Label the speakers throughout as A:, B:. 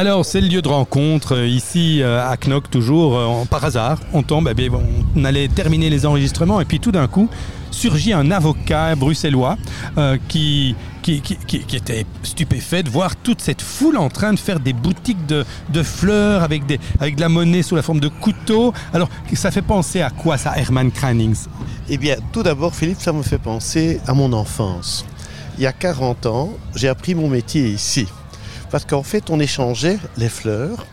A: Alors, c'est le lieu de rencontre euh, ici euh, à Knock, toujours euh, par hasard. On tombe, eh on allait terminer les enregistrements et puis tout d'un coup surgit un avocat bruxellois qui, était stupéfait de voir toute cette foule en train de faire des boutiques de, de fleurs avec, des, avec de la monnaie sous la forme de couteaux. Alors, ça fait penser à quoi ça, Herman Kranings
B: Eh bien, tout d'abord, Philippe, ça me fait penser à mon enfance. Il y a 40 ans, j'ai appris mon métier ici. Parce qu'en fait, on échangeait les fleurs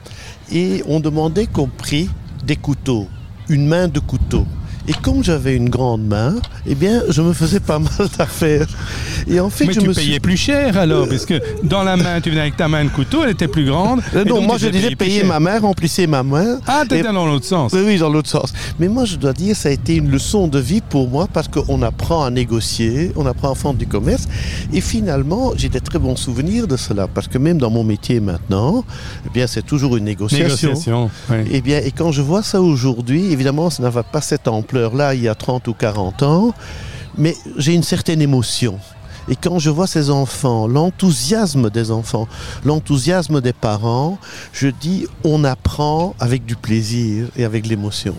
B: et on demandait qu'au prix des couteaux, une main de couteau. Et comme j'avais une grande main, eh bien, je me faisais pas mal d'affaires.
A: Et en fait, Mais je tu me payais suis... plus cher alors, parce que dans la main, tu venais avec ta main de couteau, elle était plus grande.
B: Euh, non, moi je disais payer ma main, remplissez ma main.
A: Ah, tu étais dans l'autre sens.
B: Oui, oui, dans l'autre sens. Mais moi, je dois dire, ça a été une leçon de vie pour moi parce qu'on apprend à négocier, on apprend à faire du commerce. Et finalement, j'ai des très bons souvenirs de cela parce que même dans mon métier maintenant, eh bien, c'est toujours une négociation.
A: négociation oui.
B: et, eh bien, et quand je vois ça aujourd'hui, évidemment, ça n'avait pas cette ampleur-là il y a 30 ou 40 ans, mais j'ai une certaine émotion. Et quand je vois ces enfants, l'enthousiasme des enfants, l'enthousiasme des parents, je dis on apprend avec du plaisir et avec l'émotion.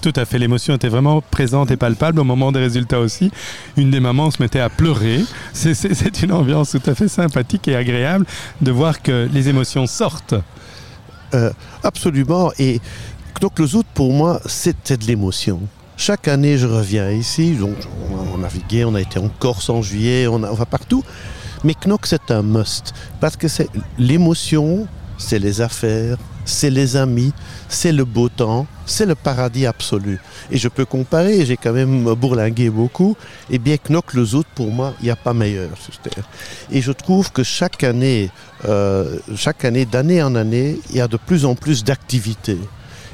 A: Tout à fait, l'émotion était vraiment présente et palpable au moment des résultats aussi. Une des mamans se mettait à pleurer. C'est une ambiance tout à fait sympathique et agréable de voir que les émotions sortent.
B: Euh, absolument. Et donc le zout pour moi, c'était de l'émotion. Chaque année, je reviens ici. Donc, on a navigué, on a été en Corse en juillet, on, va partout. Mais Knock, c'est un must. Parce que c'est l'émotion, c'est les affaires, c'est les amis, c'est le beau temps, c'est le paradis absolu. Et je peux comparer, j'ai quand même bourlingué beaucoup, et bien Knock le Zout, pour moi, il n'y a pas meilleur. Et je trouve que chaque année, euh, chaque année, d'année en année, il y a de plus en plus d'activités.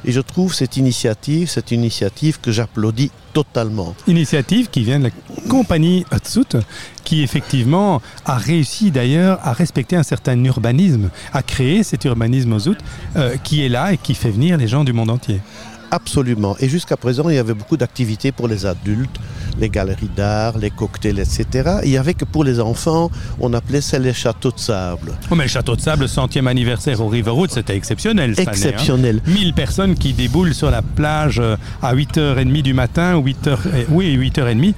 B: Et je trouve cette initiative, cette initiative que j'applaudis totalement.
A: Initiative qui vient de la compagnie Hatsut, qui effectivement a réussi d'ailleurs à respecter un certain urbanisme, à créer cet urbanisme aux euh, qui est là et qui fait venir les gens du monde entier.
B: Absolument. Et jusqu'à présent, il y avait beaucoup d'activités pour les adultes, les galeries d'art, les cocktails, etc. Il y avait que pour les enfants, on appelait ça les châteaux de sable.
A: Oh, mais le château de sable, centième anniversaire au Riverwood, c'était exceptionnel. Cette
B: exceptionnel.
A: Année, hein. 1000 personnes qui déboulent sur la plage euh, à 8h30 du matin, 8h, oui, 8h30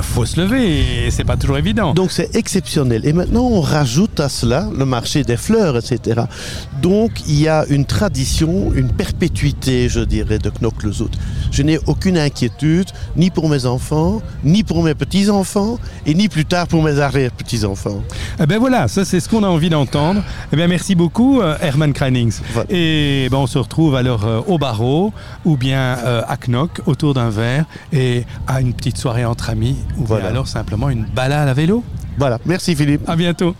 A: faut se lever et c'est pas toujours évident.
B: Donc c'est exceptionnel. Et maintenant on rajoute à cela le marché des fleurs, etc. Donc il y a une tradition, une perpétuité, je dirais, de Knock le Zout. Je n'ai aucune inquiétude, ni pour mes enfants, ni pour mes petits-enfants, et ni plus tard pour mes arrière-petits-enfants.
A: Eh ben voilà, ça c'est ce qu'on a envie d'entendre. Eh bien merci beaucoup euh, Herman Kranings. Voilà. Et ben, on se retrouve alors euh, au barreau ou bien euh, à Knock autour d'un verre et à une petite soirée entre amis ou voilà. alors simplement une balade à vélo.
B: Voilà, merci Philippe.
A: À bientôt.